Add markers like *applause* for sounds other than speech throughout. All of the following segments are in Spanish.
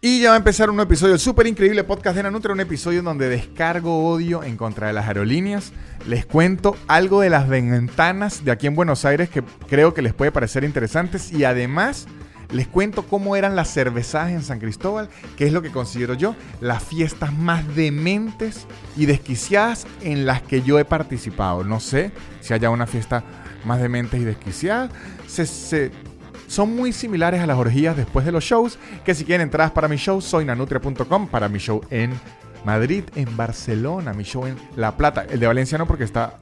Y ya va a empezar un episodio súper increíble podcast de Nanutria, un episodio donde descargo odio en contra de las aerolíneas. Les cuento algo de las ventanas de aquí en Buenos Aires que creo que les puede parecer interesantes y además les cuento cómo eran las cervezadas en San Cristóbal, que es lo que considero yo las fiestas más dementes y desquiciadas en las que yo he participado. No sé si haya una fiesta más dementes y desquiciada. Se, se, son muy similares a las orgías después de los shows, que si quieren entradas para mi show, soy nanutria.com, para mi show en Madrid, en Barcelona, mi show en La Plata, el de Valencia no porque está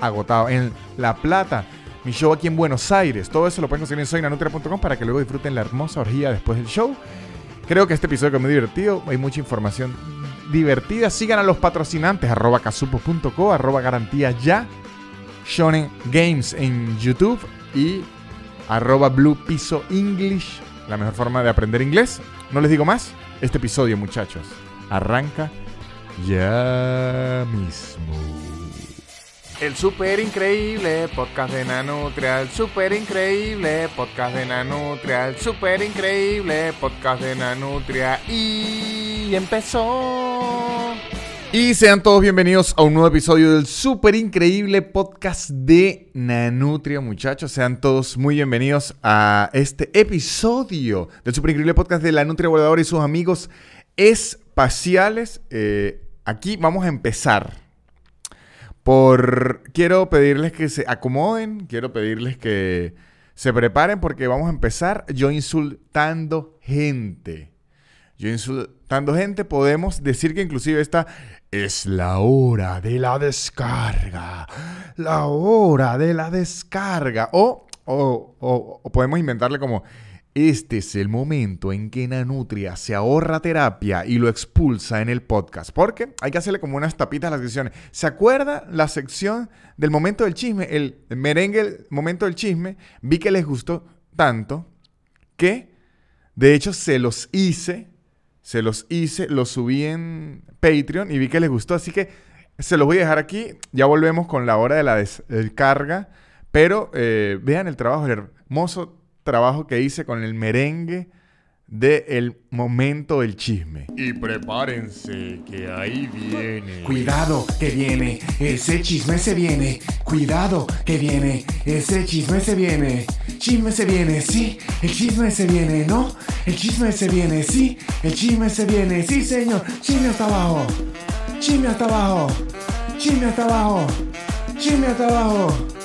agotado, en La Plata, mi show aquí en Buenos Aires, todo eso lo pueden conseguir en soynanutria.com para que luego disfruten la hermosa orgía después del show. Creo que este episodio es muy divertido, hay mucha información divertida. Sigan a los patrocinantes, arroba casupo.co, arroba garantía ya, Shonen Games en YouTube y arroba Blue Piso English, la mejor forma de aprender inglés. No les digo más, este episodio muchachos arranca ya mismo. El super increíble podcast de Nanutria, el super increíble podcast de Nanutria, el super increíble podcast de Nanutria y empezó. Y sean todos bienvenidos a un nuevo episodio del súper increíble podcast de Nanutria, muchachos. Sean todos muy bienvenidos a este episodio del súper increíble podcast de la Nutria Voladora y sus amigos espaciales. Eh, aquí vamos a empezar por... Quiero pedirles que se acomoden, quiero pedirles que se preparen porque vamos a empezar yo insultando gente. Yo insultando gente, podemos decir que inclusive esta es la hora de la descarga. La hora de la descarga. O, o, o, podemos inventarle como, este es el momento en que Nanutria se ahorra terapia y lo expulsa en el podcast. Porque hay que hacerle como unas tapitas a las secciones. ¿Se acuerda la sección del momento del chisme? El merengue, el momento del chisme. Vi que les gustó tanto que, de hecho, se los hice se los hice, los subí en Patreon y vi que les gustó, así que se los voy a dejar aquí. Ya volvemos con la hora de la descarga, pero eh, vean el trabajo, el hermoso trabajo que hice con el merengue del el momento del chisme. Y prepárense, que ahí viene. Cuidado, que viene, ese chisme se viene. Cuidado, que viene, ese chisme se viene. Chisme se viene, sí, el chisme se viene, ¿no? El chisme se viene, sí, el chisme se viene, sí, señor. Chisme hasta abajo, chisme hasta abajo, chisme hasta abajo, chisme hasta abajo.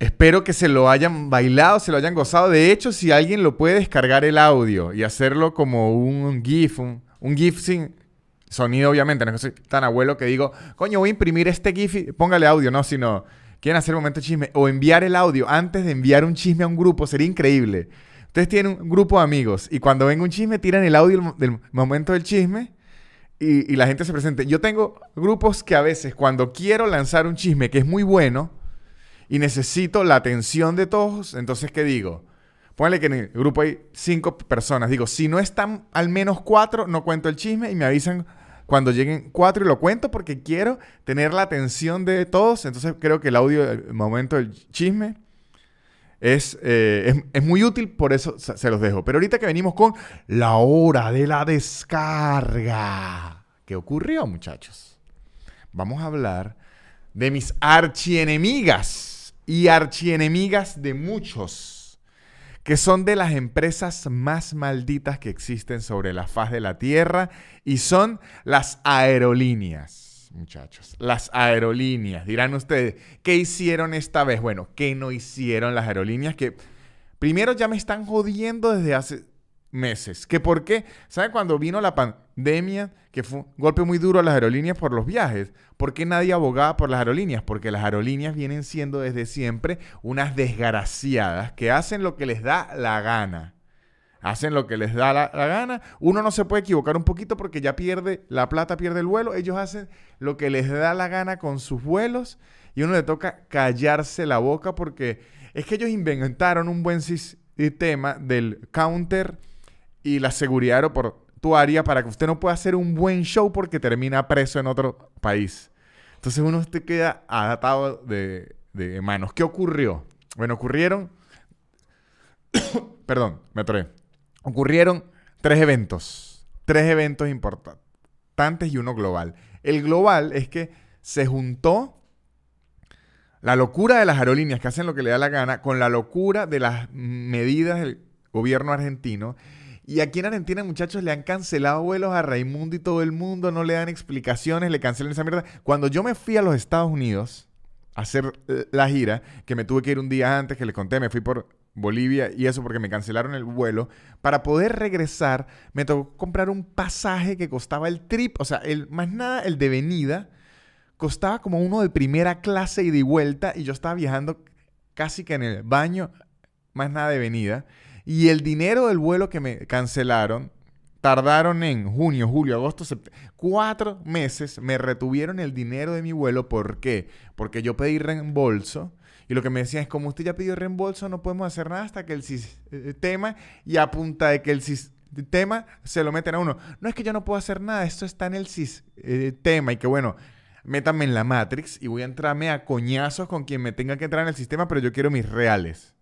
Espero que se lo hayan bailado, se lo hayan gozado. De hecho, si alguien lo puede descargar el audio y hacerlo como un GIF, un, GIF sin sonido, obviamente. No soy tan abuelo que digo, coño, voy a imprimir este GIF y póngale audio, no, sino quieren hacer un momento de chisme o enviar el audio antes de enviar un chisme a un grupo, sería increíble. Ustedes tienen un grupo de amigos y cuando venga un chisme tiran el audio del momento del chisme y, y la gente se presente. Yo tengo grupos que a veces cuando quiero lanzar un chisme que es muy bueno, y necesito la atención de todos, entonces, ¿qué digo? Póngale que en el grupo hay cinco personas. Digo, si no están al menos cuatro, no cuento el chisme y me avisan cuando lleguen cuatro y lo cuento porque quiero tener la atención de todos. Entonces, creo que el audio, el momento del chisme, es, eh, es, es, muy útil, por eso se los dejo. Pero ahorita que venimos con la hora de la descarga. ¿Qué ocurrió, muchachos? Vamos a hablar de mis archienemigas y archienemigas de muchos, que son de las empresas más malditas que existen sobre la faz de la Tierra y son las aerolíneas, muchachos. Las aerolíneas. Dirán ustedes, ¿qué hicieron esta vez? Bueno, ¿qué no hicieron las aerolíneas? Que primero ya me están jodiendo desde hace meses. ¿Que por qué? ¿Saben cuando vino la pandemia, que fue un golpe muy duro a las aerolíneas por los viajes? ¿Por qué nadie abogaba por las aerolíneas? Porque las aerolíneas vienen siendo desde siempre unas desgraciadas que hacen lo que les da la gana. Hacen lo que les da la, la, gana. Uno no se puede equivocar un poquito porque ya pierde, la plata pierde el vuelo. Ellos hacen lo que les da la gana con sus vuelos y uno le toca callarse la boca porque es que ellos inventaron un buen sistema del counter y la seguridad aeroportuaria para que usted no pueda hacer un buen show porque termina preso en otro país. Entonces uno te queda atado de, de manos. ¿Qué ocurrió? Bueno, ocurrieron... *coughs* Perdón, me atoré. Ocurrieron tres eventos. tres eventos importantes y uno global. El global es que se juntó la locura de las aerolíneas que hacen lo que le da la gana con la locura de las medidas del gobierno argentino. Y aquí en Argentina, muchachos, le han cancelado vuelos a Raimundo y todo el mundo, no le dan explicaciones, le cancelan esa mierda. Cuando yo me fui a los Estados Unidos a hacer la gira, que me tuve que ir un día antes, que les conté, me fui por Bolivia y eso porque me cancelaron el vuelo, para poder regresar me tocó comprar un pasaje que costaba el trip, o sea, el, más nada el de venida, costaba como uno de primera clase y de vuelta y yo estaba viajando casi que en el baño, más nada de venida. Y el dinero del vuelo que me cancelaron, tardaron en junio, julio, agosto, septiembre, cuatro meses me retuvieron el dinero de mi vuelo. ¿Por qué? Porque yo pedí reembolso. Y lo que me decían es, como usted ya pidió reembolso, no podemos hacer nada hasta que el sistema, y a punta de que el sistema se lo meten a uno. No es que yo no puedo hacer nada, esto está en el sistema. Y que bueno, métanme en la Matrix y voy a entrarme a coñazos con quien me tenga que entrar en el sistema, pero yo quiero mis reales.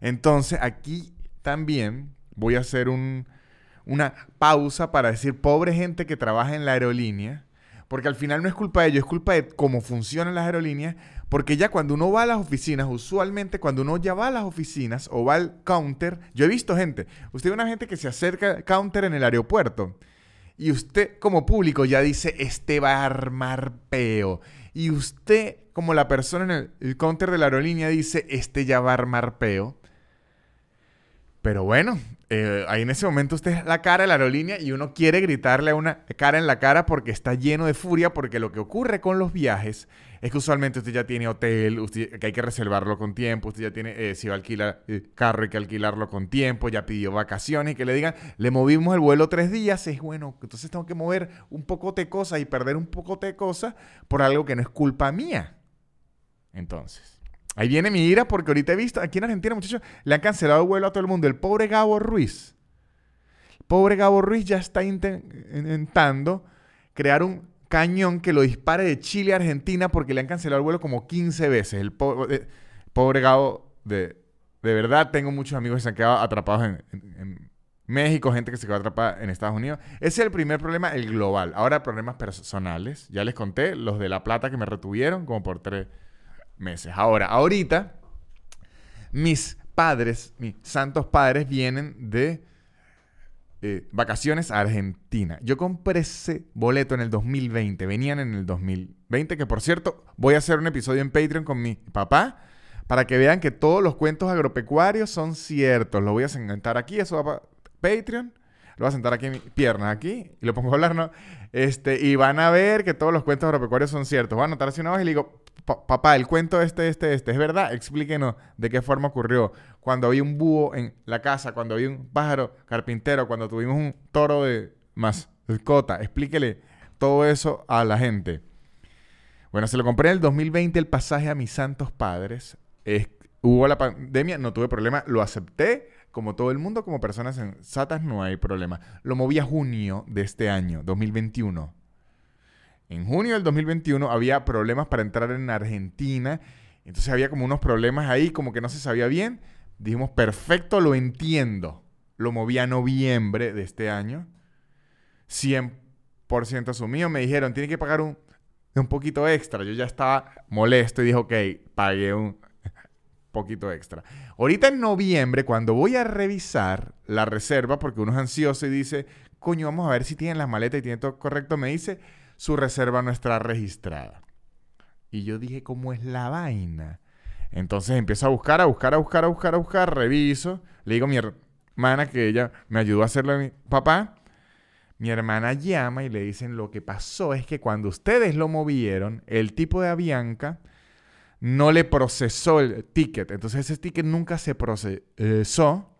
Entonces, aquí también voy a hacer una pausa para decir, pobre gente que trabaja en la aerolínea, porque al final no es culpa de ellos, es culpa de cómo funcionan las aerolíneas, porque ya cuando uno va a las oficinas, usualmente cuando uno ya va a las oficinas o va al counter, yo he visto gente, usted ve una gente que se acerca al counter en el aeropuerto y usted como público ya dice, este va a armar peo. Y usted como la persona en el, counter de la aerolínea dice, este ya va a armar peo. Pero bueno, eh, ahí en ese momento usted es la cara de la aerolínea y uno quiere gritarle a una cara en la cara porque está lleno de furia, porque lo que ocurre con los viajes es que usualmente usted ya tiene hotel, usted, que hay que reservarlo con tiempo, usted ya tiene, eh, si va a alquilar eh, carro hay que alquilarlo con tiempo, ya pidió vacaciones y que le digan, le movimos el vuelo tres días, es bueno, entonces tengo que mover un poco de cosas y perder un poco de cosas por algo que no es culpa mía. Entonces, ahí viene mi ira porque ahorita he visto, aquí en Argentina, muchachos, le han cancelado el vuelo a todo el mundo. El pobre Gabo Ruiz. El pobre Gabo Ruiz ya está intentando crear un cañón que lo dispare de Chile a Argentina porque le han cancelado el vuelo como 15 veces. El eh, pobre Gabo, de, de, verdad, tengo muchos amigos que se han quedado atrapados en, México, gente que se quedó atrapada en Estados Unidos. Ese es el primer problema, el global. Ahora, problemas personales. Ya les conté los de La Plata que me retuvieron como por tres meses. Ahora, ahorita, mis padres, mis santos padres, vienen de eh, vacaciones a Argentina. Yo compré ese boleto en el 2020, venían en el 2020, que por cierto, voy a hacer un episodio en Patreon con mi papá para que vean que todos los cuentos agropecuarios son ciertos. Lo voy a sentar aquí, eso va para Patreon. Lo voy a sentar aquí mi pierna, aquí, y lo pongo a hablar, ¿no? Este, y van a ver que todos los cuentos agropecuarios son ciertos. Voy a anotar así una vez y le digo, papá, el cuento este, este, este, ¿es verdad? Explíquenos de qué forma ocurrió. Cuando había un búho en la casa, cuando había un pájaro carpintero, cuando tuvimos un toro de mascota. Explíquele todo eso a la gente. Bueno, se lo compré en el 2020 el pasaje a mis santos padres. hubo la pandemia, no tuve problema, lo acepté. Como todo el mundo, como personas sensatas, no hay problema. Lo moví a junio de este año, 2021. En junio del 2021 había problemas para entrar en Argentina. Entonces había como unos problemas ahí, como que no se sabía bien. Dijimos, perfecto, lo entiendo. Lo moví a noviembre de este año. 100% asumido. Me dijeron, tiene que pagar un, un poquito extra. Yo ya estaba molesto y dije, ok, pagué un poquito extra. Ahorita en noviembre, cuando voy a revisar la reserva, porque uno es ansioso y dice, coño, vamos a ver si tienen las maletas y tiene todo correcto, me dice, su reserva no está registrada. Y yo dije, ¿cómo es la vaina? Entonces empiezo a buscar, a buscar, a buscar, a buscar, a buscar, reviso. Le digo a mi hermana que ella me ayudó a hacerlo a mi papá. Mi hermana llama y le dicen, lo que pasó es que cuando ustedes lo movieron, el tipo de Avianca no le procesó el ticket. Entonces ese ticket nunca se procesó.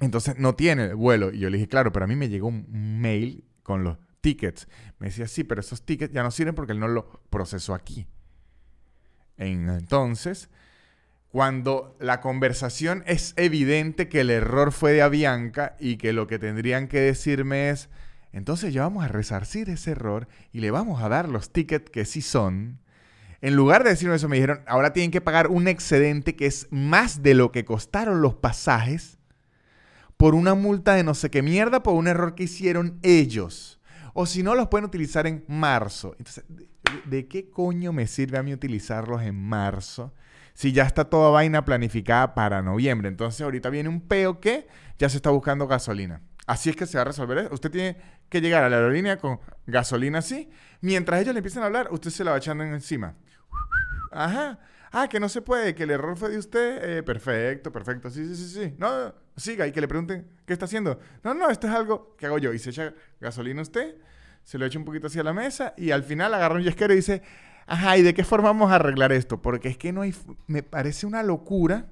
Entonces no tiene vuelo. Y yo le dije, claro, pero a mí me llegó un mail con los tickets. Me decía, sí, pero esos tickets ya no sirven porque él no lo procesó aquí. Entonces, cuando la conversación es evidente que el error fue de Avianca y que lo que tendrían que decirme es, entonces ya vamos a resarcir ese error y le vamos a dar los tickets que sí son. En lugar de decirme eso, me dijeron, ahora tienen que pagar un excedente que es más de lo que costaron los pasajes por una multa de no sé qué mierda por un error que hicieron ellos. O si no, los pueden utilizar en marzo. Entonces, ¿de, qué coño me sirve a mí utilizarlos en marzo? Si ya está toda vaina planificada para noviembre. Entonces, ahorita viene un peo que ya se está buscando gasolina. Así es que se va a resolver eso. Usted tiene que llegar a la aerolínea con gasolina así. Mientras ellos le empiezan a hablar, usted se la va echando encima. Ajá. Ah, que no se puede, que el error fue de usted. Eh, perfecto, perfecto. Sí, sí, sí, sí. No, siga y que le pregunten qué está haciendo. No, no, esto es algo que hago yo. Y se echa gasolina usted, se lo echa un poquito hacia la mesa y al final agarra un yesquero y dice, ajá, ¿y de qué forma vamos a arreglar esto? Porque es que no hay... Me parece una locura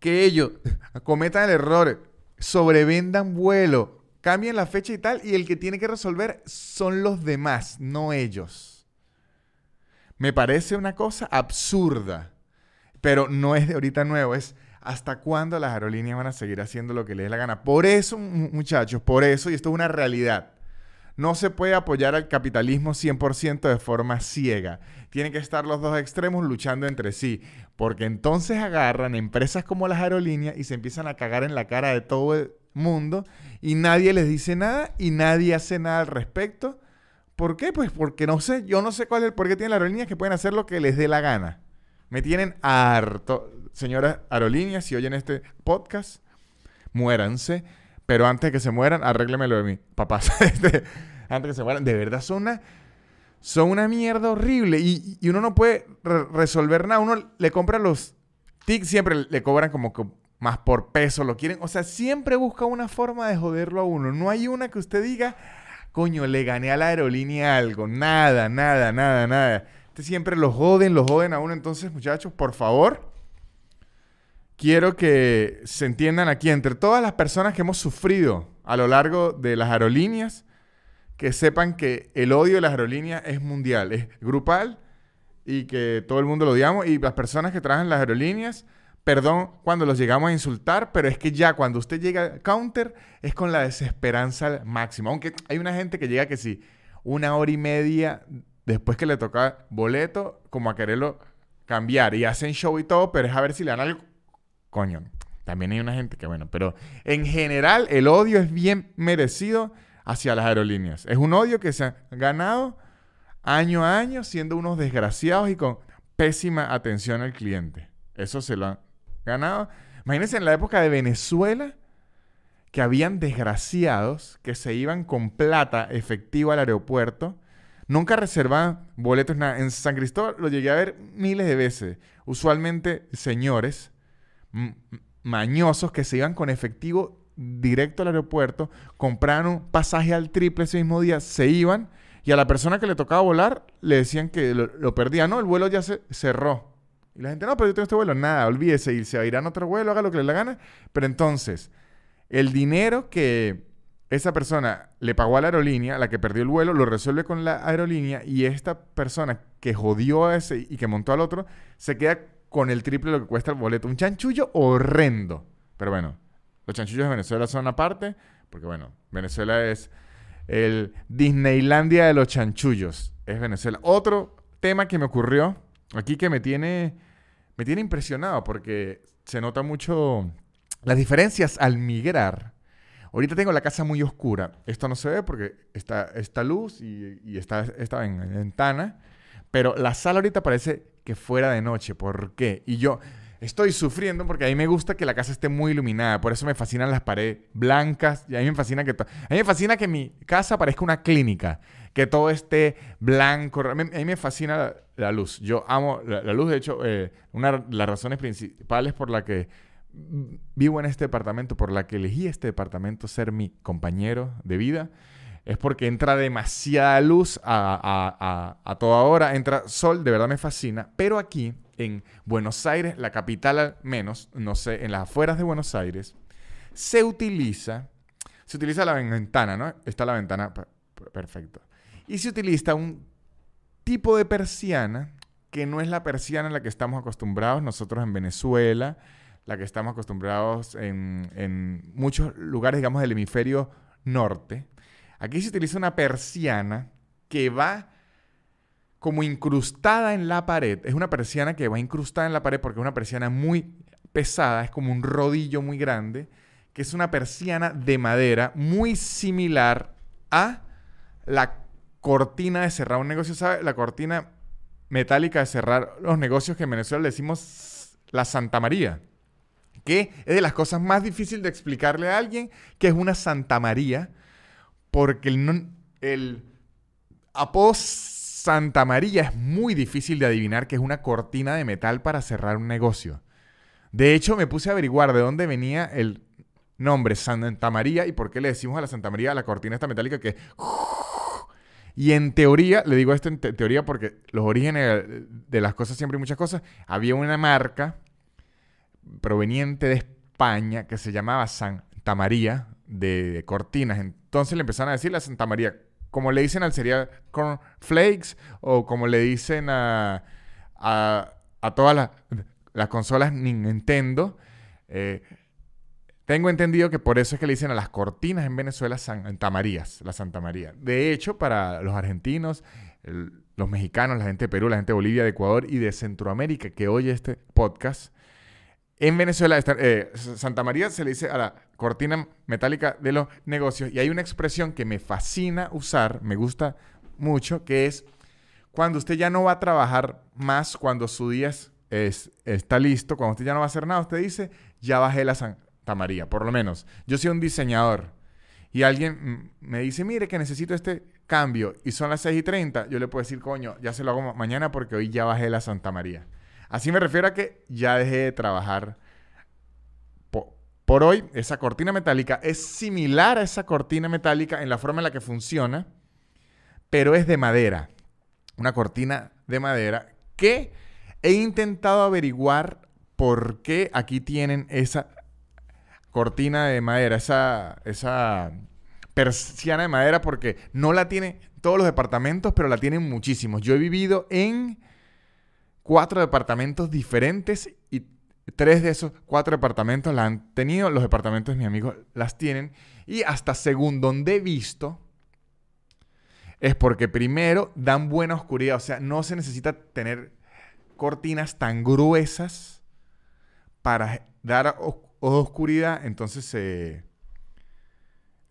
que ellos *laughs* cometan el error, sobrevendan vuelo, cambien la fecha y tal, y el que tiene que resolver son los demás, no ellos. Me parece una cosa absurda, pero no es de ahorita nuevo, es hasta cuándo las aerolíneas van a seguir haciendo lo que les dé la gana. Por eso, muchachos, por eso, y esto es una realidad, no se puede apoyar al capitalismo 100% de forma ciega. Tienen que estar los dos extremos luchando entre sí, porque entonces agarran empresas como las aerolíneas y se empiezan a cagar en la cara de todo el mundo y nadie les dice nada y nadie hace nada al respecto ¿Por qué? Pues porque no sé, yo no sé cuál es el por qué tienen las aerolíneas que pueden hacer lo que les dé la gana. Me tienen harto. Señoras aerolíneas, si oyen este podcast, muéranse. Pero antes de que se mueran, arréglemelo de mí. Papás, *laughs* este, antes que se mueran. De verdad, son una, son una mierda horrible. Y, uno no puede resolver nada. Uno le compra los tics, siempre le cobran como que más por peso, lo quieren. O sea, siempre busca una forma de joderlo a uno. No hay una que usted diga coño, le gané a la aerolínea algo. Nada, nada, nada, nada. Este siempre lo joden, lo joden a uno. Entonces, muchachos, por favor, quiero que se entiendan aquí, entre todas las personas que hemos sufrido a lo largo de las aerolíneas, que sepan que el odio de las aerolíneas es mundial, es grupal y que todo el mundo lo odiamos. Y las personas que trabajan las aerolíneas, Perdón cuando los llegamos a insultar, pero es que ya cuando usted llega al counter es con la desesperanza máxima. Aunque hay una gente que llega que sí, una hora y media después que le toca boleto, como a quererlo cambiar y hacen show y todo, pero es a ver si le dan algo. Coño, también hay una gente que, bueno, pero en general el odio es bien merecido hacia las aerolíneas. Es un odio que se ha ganado año a año siendo unos desgraciados y con pésima atención al cliente. Eso se lo han ganado. Imagínense en la época de Venezuela que habían desgraciados que se iban con plata efectiva al aeropuerto. Nunca reservaban boletos, nada. En San Cristóbal lo llegué a ver miles de veces. Usualmente señores mañosos que se iban con efectivo directo al aeropuerto, compraron un pasaje al triple ese mismo día, se iban y a la persona que le tocaba volar le decían que lo, lo perdía. No, el vuelo ya se cerró. Y la gente, no, pero yo tengo este vuelo. Nada, olvídese y se va a ir otro vuelo, haga lo que le la gana. Pero entonces, el dinero que esa persona le pagó a la aerolínea, la que perdió el vuelo, lo resuelve con la aerolínea y esta persona que jodió a ese y que montó al otro, se queda con el triple de lo que cuesta el boleto. Un chanchullo horrendo. Pero bueno, los chanchullos de Venezuela son aparte, porque bueno, Venezuela es el Disneylandia de los chanchullos. Es Venezuela. Otro tema que me ocurrió aquí que me tiene, me tiene impresionado porque se nota mucho las diferencias al migrar. Ahorita tengo la casa muy oscura. Esto no se ve porque está esta luz y, está esta ventana. Pero la sala ahorita parece que fuera de noche. ¿Por qué? Y yo estoy sufriendo porque a mí me gusta que la casa esté muy iluminada. Por eso me fascinan las paredes blancas. Y a mí me fascina que, a mí me fascina que mi casa parezca una clínica que todo esté blanco. A mí, me fascina la, luz. Yo amo la, luz. De hecho, eh, una de las razones principales por la que vivo en este departamento, por la que elegí este departamento ser mi compañero de vida, es porque entra demasiada luz a, a, toda hora. Entra sol, de verdad me fascina. Pero aquí, en Buenos Aires, la capital al menos, no sé, en las afueras de Buenos Aires, se utiliza, se utiliza la ventana, ¿no? Está la ventana, perfecto. Y se utiliza un tipo de persiana que no es la persiana en la que estamos acostumbrados nosotros en Venezuela, la que estamos acostumbrados en, muchos lugares, digamos, del hemisferio norte. Aquí se utiliza una persiana que va como incrustada en la pared. Es una persiana que va incrustada en la pared porque es una persiana muy pesada, es como un rodillo muy grande, que es una persiana de madera muy similar a la cortina de cerrar un negocio, ¿sabe? La cortina metálica de cerrar los negocios que en Venezuela le decimos la Santa María, que es de las cosas más difíciles de explicarle a alguien que es una Santa María, porque el, el Santa María es muy difícil de adivinar que es una cortina de metal para cerrar un negocio. De hecho, me puse a averiguar de dónde venía el nombre Santa María y por qué le decimos a la Santa María la cortina esta metálica que... Y en teoría, le digo esto en teoría porque los orígenes de las cosas siempre hay muchas cosas, había una marca proveniente de España que se llamaba Santa María de cortinas. Entonces le empezaron a decir la Santa María, como le dicen al cereal Flakes o como le dicen a, a, todas las, consolas Nintendo. Eh, tengo entendido que por eso es que le dicen a las cortinas en Venezuela Santa la Santa María. De hecho, para los argentinos, los mexicanos, la gente de Perú, la gente de Bolivia, de Ecuador y de Centroamérica que oye este podcast, en Venezuela, eh, Santa María se le dice a la cortina metálica de los negocios y hay una expresión que me fascina usar, me gusta mucho, que es cuando usted ya no va a trabajar más, cuando su día está listo, cuando usted ya no va a hacer nada, usted dice, ya bajé la, María, por lo menos. Yo soy un diseñador y alguien me dice, mire que necesito este cambio y son las 6 y 30, yo le puedo decir, coño, ya se lo hago mañana porque hoy ya bajé la Santa María. Así me refiero a que ya dejé de trabajar. Por, hoy, esa cortina metálica es similar a esa cortina metálica en la forma en la que funciona, pero es de madera. Una cortina de madera que he intentado averiguar por qué aquí tienen esa cortina de madera, esa, esa persiana de madera, porque no la tiene todos los departamentos, pero la tienen muchísimos. Yo he vivido en cuatro departamentos diferentes y tres de esos cuatro departamentos la han tenido, los departamentos de mis amigos las tienen, y hasta según donde he visto, es porque primero dan buena oscuridad, o sea, no se necesita tener cortinas tan gruesas para dar oscuridad, entonces se,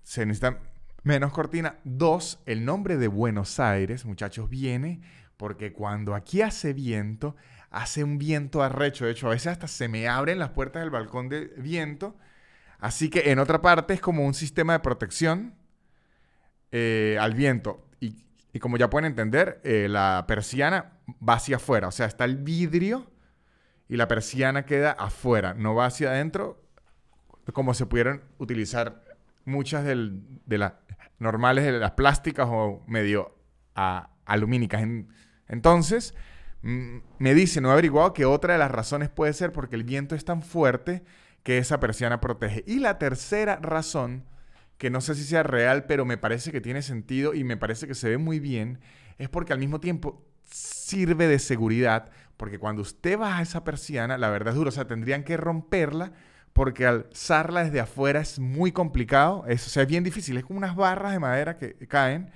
se necesita menos cortina. Dos, el nombre de Buenos Aires, muchachos, viene porque cuando aquí hace viento, hace un viento arrecho. De hecho, a veces hasta se me abren las puertas del balcón de viento. Así que en otra parte es como un sistema de protección eh, al viento. Y, como ya pueden entender, eh, la persiana va hacia afuera. O sea, está el vidrio y la persiana queda afuera, no va hacia adentro, como se pudieran utilizar muchas de las normales, de las plásticas o medio alumínicas. entonces, mm, me dice, no he averiguado que otra de las razones puede ser porque el viento es tan fuerte que esa persiana protege. Y la tercera razón, que no sé si sea real, pero me parece que tiene sentido y me parece que se ve muy bien, es porque al mismo tiempo sirve de seguridad porque cuando usted baja esa persiana, la verdad es duro. O sea, tendrían que romperla porque alzarla desde afuera es muy complicado. Es, o sea, es bien difícil. Es como unas barras de madera que caen.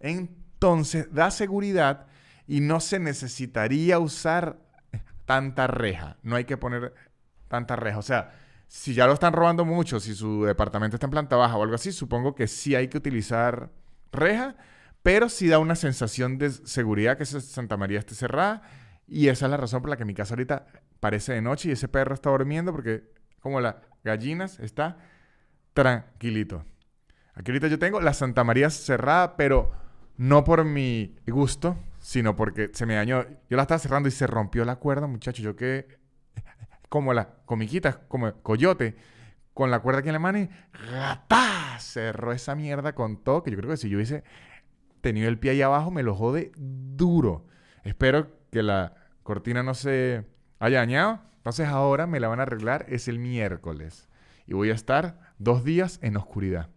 Entonces, da seguridad y no se necesitaría usar tanta reja. No hay que poner tanta reja. O sea, si ya lo están robando mucho, si su departamento está en planta baja o algo así, supongo que sí hay que utilizar reja, pero sí da una sensación de seguridad que Santa María esté cerrada y esa es la razón por la que mi casa ahorita parece de noche y ese perro está durmiendo porque como las gallinas está tranquilito. Aquí ahorita yo tengo la Santa María cerrada, pero no por mi gusto, sino porque se me dañó. Yo la estaba cerrando y se rompió la cuerda, muchacho. Yo que como la comiquita, como coyote, con la cuerda aquí en la mano y ¡gata! cerró esa mierda con todo, que yo creo que si yo hubiese tenido el pie ahí abajo me lo jode duro. Espero que la cortina no se haya dañado. Entonces ahora me la van a arreglar, es el miércoles. Y voy a estar dos días en oscuridad.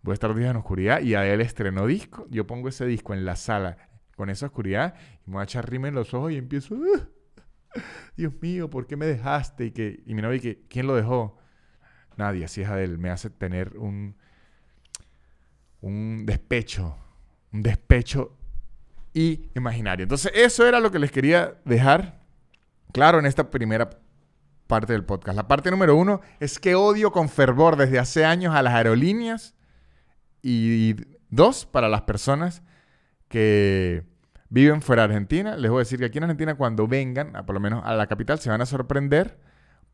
Voy a estar dos días en oscuridad y a él estrenó disco. Yo pongo ese disco en la sala con esa oscuridad y me voy a echar rima en los ojos y empiezo... Ah, Dios mío, ¿por qué me dejaste? Y, que, y mi novia, que, ¿quién lo dejó? Nadie, así es él. Me hace tener un, un despecho. Un despecho y imaginario. Entonces, eso era lo que les quería dejar claro en esta primera parte del podcast. La parte número uno es que odio con fervor desde hace años a las aerolíneas. Y dos, para las personas que viven fuera de Argentina. Les voy a decir que aquí en Argentina cuando vengan, por lo menos a la capital, se van a sorprender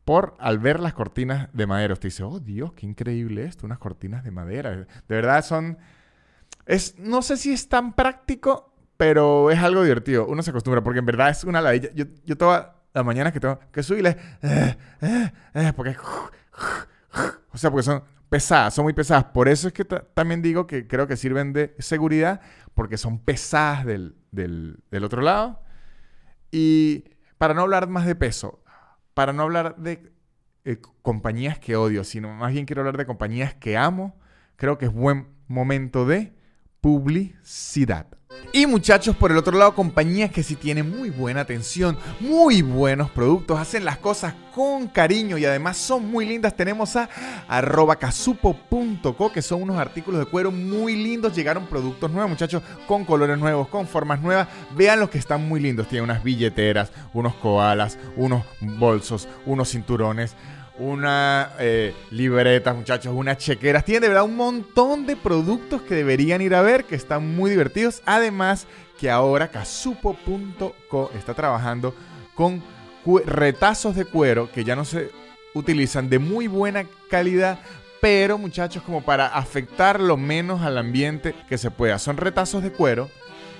por al ver las cortinas de madera. Usted dice, oh Dios, qué increíble esto, unas cortinas de madera. De verdad son... Es, no sé si es tan práctico, pero es algo divertido. Uno se acostumbra porque en verdad es una ladilla. Yo, yo todas las mañanas que tengo que subirle, eh, eh, eh, porque... O sea, porque son pesadas, son muy pesadas. Por eso es que también digo que creo que sirven de seguridad, porque son pesadas del, del, del otro lado. Y para no hablar más de peso, para no hablar de eh, compañías que odio, sino más bien quiero hablar de compañías que amo, creo que es buen momento de publicidad. Y muchachos, por el otro lado, compañías que sí tienen muy buena atención, muy buenos productos, hacen las cosas con cariño y además son muy lindas. Tenemos a arroba que son unos artículos de cuero muy lindos. Llegaron productos nuevos, muchachos, con colores nuevos, con formas nuevas. Vean los que están muy lindos. Tienen unas billeteras, unos koalas, unos bolsos, unos cinturones una eh, libreta, muchachos, unas chequeras. Tiene de verdad un montón de productos que deberían ir a ver, que están muy divertidos. Además, que ahora casupo.co está trabajando con retazos de cuero que ya no se utilizan de muy buena calidad, pero muchachos, como para afectar lo menos al ambiente que se pueda. Son retazos de cuero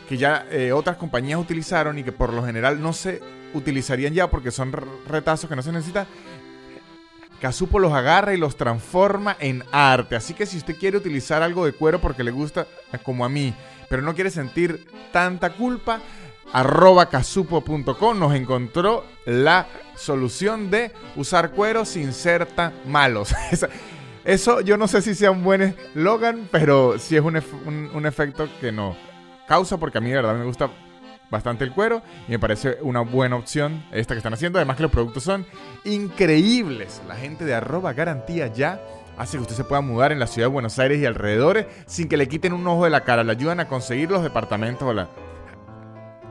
que ya eh, otras compañías utilizaron y que por lo general no se utilizarían ya porque son retazos que no se necesitan Casupo los agarra y los transforma en arte. Así que si usted quiere utilizar algo de cuero porque le gusta, eh, como a mí, pero no quiere sentir tanta culpa, arroba casupo.com nos encontró la solución de usar cuero sin ser tan malos. *laughs* Eso yo no sé si sea un buen eslogan, pero sí es un, un efecto que no causa porque a mí de verdad me gusta bastante el cuero y me parece una buena opción esta que están haciendo. Además que los productos son increíbles. La gente de arroba garantía ya hace que usted se pueda mudar en la ciudad de Buenos Aires y alrededores sin que le quiten un ojo de la cara. Le ayudan a conseguir los departamentos o las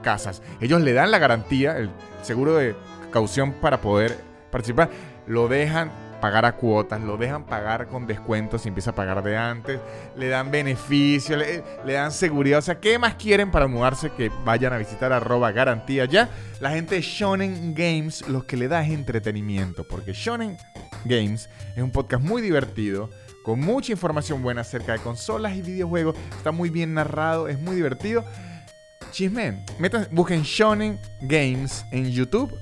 casas. Ellos le dan la garantía, el seguro de caución para poder participar. Lo dejan pagar a cuotas, lo dejan pagar con descuentos y empieza a pagar de antes, le dan beneficios, le, dan seguridad. O sea, ¿qué más quieren para mudarse que vayan a visitar arroba garantía ya? La gente de Shonen Games lo que le da es entretenimiento, porque Shonen Games es un podcast muy divertido con mucha información buena acerca de consolas y videojuegos. Está muy bien narrado, es muy divertido. Chismen, busquen Shonen Games en YouTube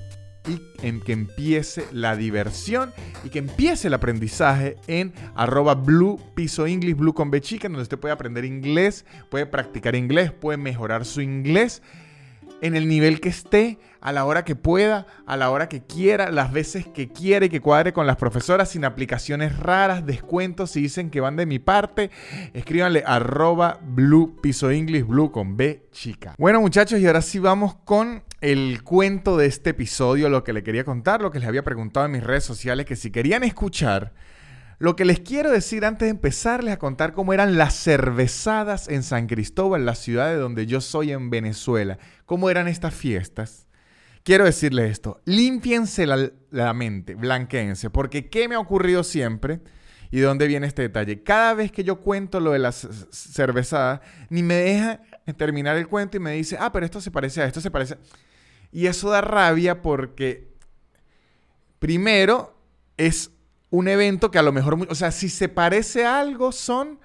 y en que empiece la diversión y que empiece el aprendizaje en arroba blue piso english blue con B chica donde usted puede aprender inglés, puede practicar inglés, puede mejorar su inglés en el nivel que esté, a la hora que pueda, a la hora que quiera, las veces que quiere, que cuadre con las profesoras sin aplicaciones raras, descuentos si dicen que van de mi parte. Escríbanle arroba blue piso english blue con B chica. Bueno muchachos y ahora sí vamos con el cuento de este episodio, lo que le quería contar, lo que les había preguntado en mis redes sociales, que si querían escuchar, lo que les quiero decir antes de empezarles a contar cómo eran las cervezadas en San Cristóbal, la ciudad de donde yo soy en Venezuela, cómo eran estas fiestas. Quiero decirles esto, límpiense la, mente, blanqueense, porque ¿qué me ha ocurrido siempre? ¿Y de dónde viene este detalle? Cada vez que yo cuento lo de las cervezadas, ni me deja terminar el cuento y me dice, ah, pero esto se parece a esto, se parece... Y eso da rabia porque, primero, es un evento que a lo mejor, o sea, si se parece a algo, son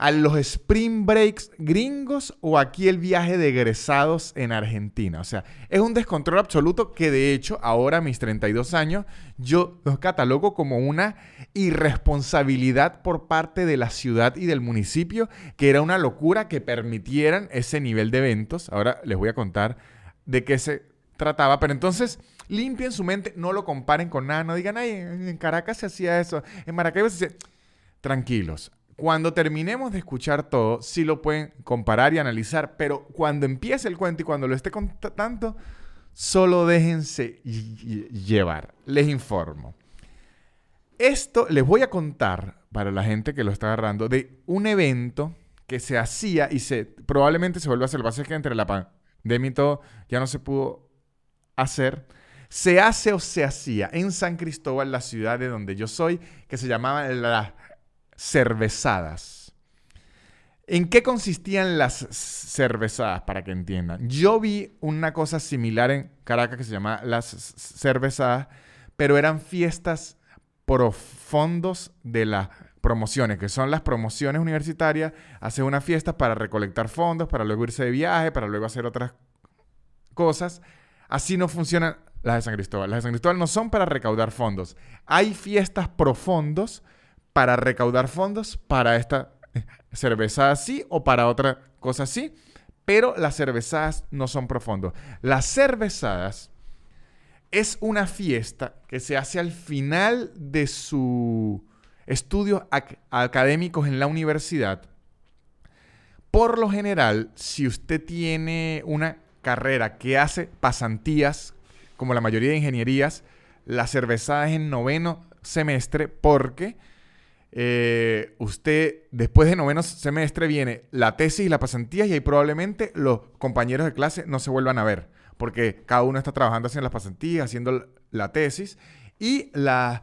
a los spring breaks gringos o aquí el viaje de egresados en Argentina. O sea, es un descontrol absoluto que de hecho ahora a mis 32 años yo los catalogo como una irresponsabilidad por parte de la ciudad y del municipio, que era una locura que permitieran ese nivel de eventos. Ahora les voy a contar de qué se trataba. Pero entonces, limpien su mente, no lo comparen con nada, no digan, ay, en Caracas se hacía eso, en Maracaibo se hacía... Tranquilos. Cuando terminemos de escuchar todo, sí lo pueden comparar y analizar, pero cuando empiece el cuento y cuando lo esté contando, solo déjense llevar. Les informo. Esto les voy a contar para la gente que lo está agarrando de un evento que se hacía y se probablemente se vuelva a hacer. Lo que entre la pandemia y todo ya no se pudo hacer, se hace o se hacía en San Cristóbal, la ciudad de donde yo soy, que se llamaba las cervezadas. ¿En qué consistían las cervezadas, para que entiendan? Yo vi una cosa similar en Caracas que se llama las cervezadas, pero eran fiestas profundos de las promociones, que son las promociones universitarias, hacer una fiesta para recolectar fondos, para luego irse de viaje, para luego hacer otras cosas. Así no funcionan las de San Cristóbal. Las de San Cristóbal no son para recaudar fondos. Hay fiestas profundos para recaudar fondos para esta cerveza así o para otra cosa así, pero las cervezadas no son profundos. Las cervezadas es una fiesta que se hace al final de su estudios académicos en la universidad. Por lo general, si usted tiene una carrera que hace pasantías, como la mayoría de ingenierías, la cervezada es en noveno semestre porque eh, usted después de noveno semestre viene la tesis y la pasantía y ahí probablemente los compañeros de clase no se vuelvan a ver porque cada uno está trabajando haciendo las pasantías, haciendo la tesis y las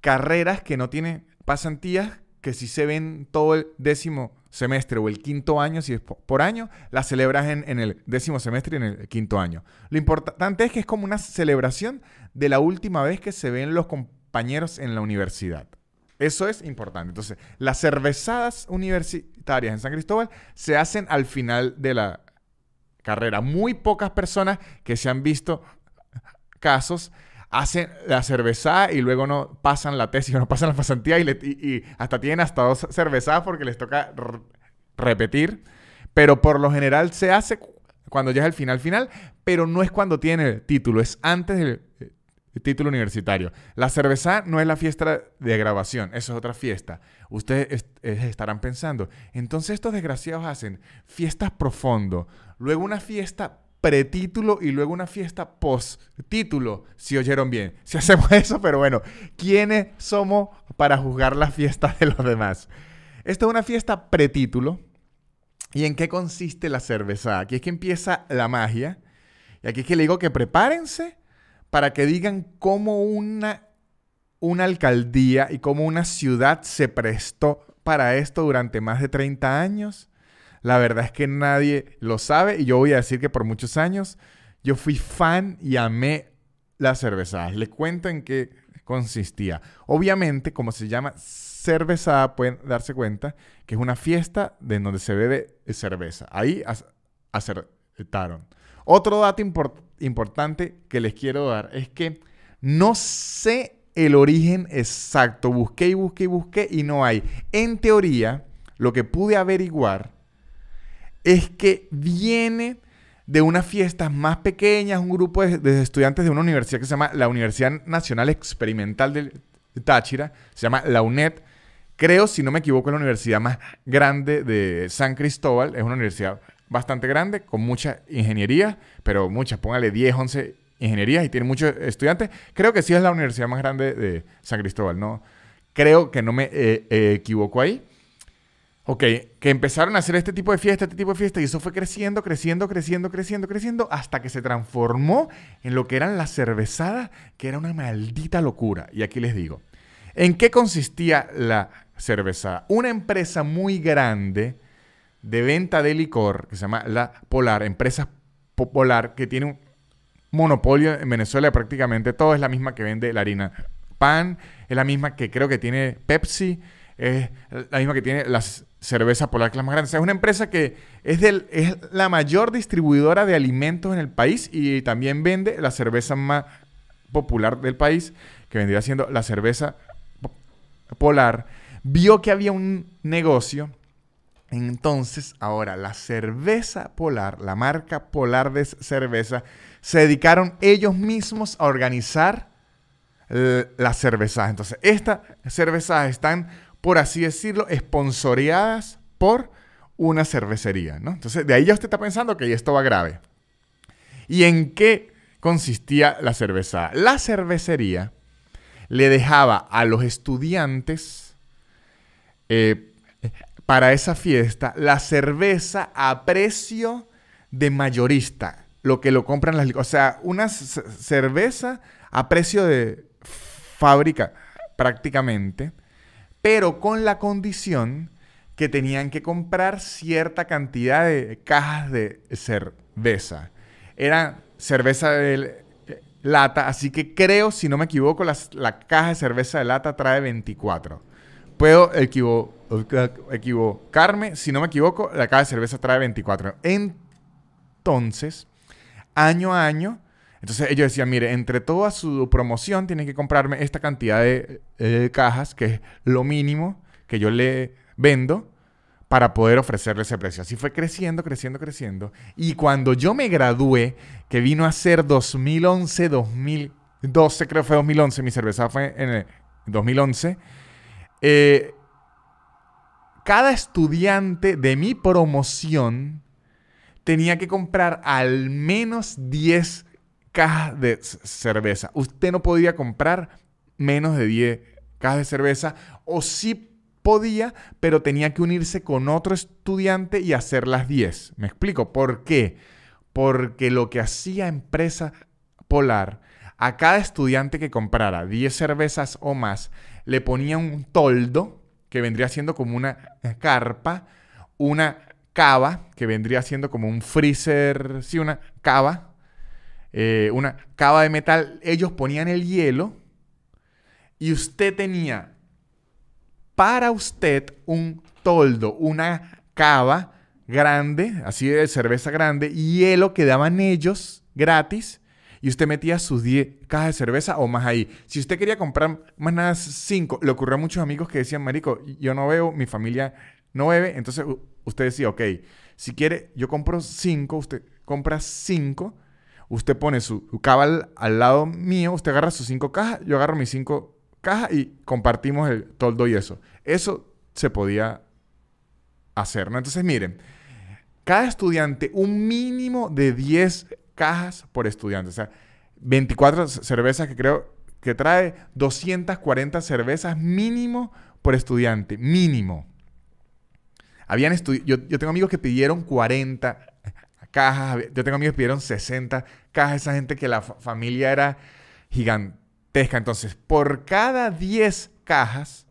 carreras que no tienen pasantías que si se ven todo el décimo semestre o el quinto año, si es por año, las celebras en, en, el décimo semestre y en el quinto año. Lo importante es que es como una celebración de la última vez que se ven los compañeros en la universidad. Eso es importante. Entonces, las cervezadas universitarias en San Cristóbal se hacen al final de la carrera. Muy pocas personas que se han visto casos hacen la cerveza y luego no pasan la tesis *laughs* no pasan la pasantía y, hasta tienen hasta dos cervezas porque les toca repetir. Pero por lo general se hace cuando ya es el final final, pero no es cuando tiene el título, es antes del título universitario. La cerveza no es la fiesta de grabación, eso es otra fiesta. Ustedes estarán pensando, entonces estos desgraciados hacen fiestas profundo, luego una fiesta pretítulo y luego una fiesta post-título, si oyeron bien. *laughs* Si hacemos eso, pero bueno, ¿quiénes somos para juzgar la fiesta de los demás? Esta es una fiesta pretítulo. ¿Y en qué consiste la cerveza? Aquí es que empieza la magia. Y aquí es que le digo que prepárense para que digan cómo una, una alcaldía y cómo una ciudad se prestó para esto durante más de 30 años la verdad es que nadie lo sabe y yo voy a decir que por muchos años yo fui fan y amé las cervezas. Le cuento en qué consistía. Obviamente, como se llama cerveza, pueden darse cuenta que es una fiesta de donde se bebe cerveza. Ahí acertaron. Otro dato importante que les quiero dar es que no sé el origen exacto. Busqué y busqué y busqué y no hay. En teoría, lo que pude averiguar es que viene de unas fiestas más pequeñas, un grupo de, estudiantes de una universidad que se llama la Universidad Nacional Experimental de Táchira, se llama la UNED. Creo, si no me equivoco, es la universidad más grande de San Cristóbal. Es una universidad bastante grande, con mucha ingeniería, pero muchas, póngale 10, 11 ingenierías y tiene muchos estudiantes. Creo que sí es la universidad más grande de San Cristóbal, ¿no? Creo que no me eh, eh, equivoco ahí. Ok, que empezaron a hacer este tipo de fiesta, este tipo de fiesta, y eso fue creciendo, creciendo, creciendo, creciendo, creciendo, hasta que se transformó en lo que eran las cervezadas, que era una maldita locura. Y aquí les digo, ¿en qué consistía la cerveza? Una empresa muy grande de venta de licor, que se llama La Polar, empresa popular, que tiene un monopolio en Venezuela prácticamente todo, es la misma que vende la harina pan, es la misma que creo que tiene Pepsi, es la misma que tiene las cerveza polar que es la más grande. es una empresa que es, del, es la mayor distribuidora de alimentos en el país y también vende la cerveza más popular del país, que vendría siendo la cerveza polar. Vio que había un negocio. Entonces, ahora la cerveza polar, la marca polar de cerveza, se dedicaron ellos mismos a organizar las cervezas. Entonces, estas cervezas están por así decirlo, esponsoreadas por una cervecería, ¿no? Entonces, de ahí ya usted está pensando que esto va grave. ¿Y en qué consistía la cerveza? La cervecería le dejaba a los estudiantes eh, para esa fiesta la cerveza a precio de mayorista. lo que lo compran las... O sea, una cerveza a precio de fábrica prácticamente, pero con la condición que tenían que comprar cierta cantidad de cajas de cerveza. Era cerveza de lata, así que creo, si no me equivoco, la caja de cerveza de lata trae 24. Puedo equivocarme, si no me equivoco, la caja de cerveza trae 24. Entonces, año a año, entonces ellos decían, mire, entre toda su promoción tienen que comprarme esta cantidad de cajas, que es lo mínimo que yo le vendo para poder ofrecerle ese precio. Así fue creciendo, creciendo, creciendo. Y cuando yo me gradué, que vino a ser 2011, 2012, creo que fue 2011, mi cerveza fue en el 2011, eh, cada estudiante de mi promoción tenía que comprar al menos 10 cajas de cerveza. Usted no podía comprar menos de 10 cajas de cerveza o sí podía, pero tenía que unirse con otro estudiante y hacer las 10. ¿Me explico? ¿Por qué? Porque lo que hacía Empresa Polar, a cada estudiante que comprara 10 cervezas o más, le ponía un toldo, que vendría siendo como una carpa, una cava, que vendría siendo como un freezer, sí, una cava, eh, una cava de metal. Ellos ponían el hielo y usted tenía para usted un toldo, una cava grande, así de cerveza grande, hielo que daban ellos gratis. Y usted metía sus 10 cajas de cerveza o más ahí. Si usted quería comprar más nada 5, le ocurrió a muchos amigos que decían, Marico, yo no veo, mi familia no bebe. Entonces usted decía, ok, si quiere, yo compro 5, usted compra 5, usted pone su, cava al, al, lado mío, usted agarra sus 5 cajas, yo agarro mis 5 caja y compartimos el toldo y eso. Eso se podía hacer, ¿no? Entonces, miren, cada estudiante, un mínimo de 10 cajas por estudiante. O sea, 24 cervezas que creo que trae 240 cervezas mínimo por estudiante. Mínimo. Habían yo, yo tengo amigos que pidieron 40 cajas. Yo tengo amigos que pidieron 60 cajas. Esa gente que la familia era gigante entonces, por cada 10 cajas,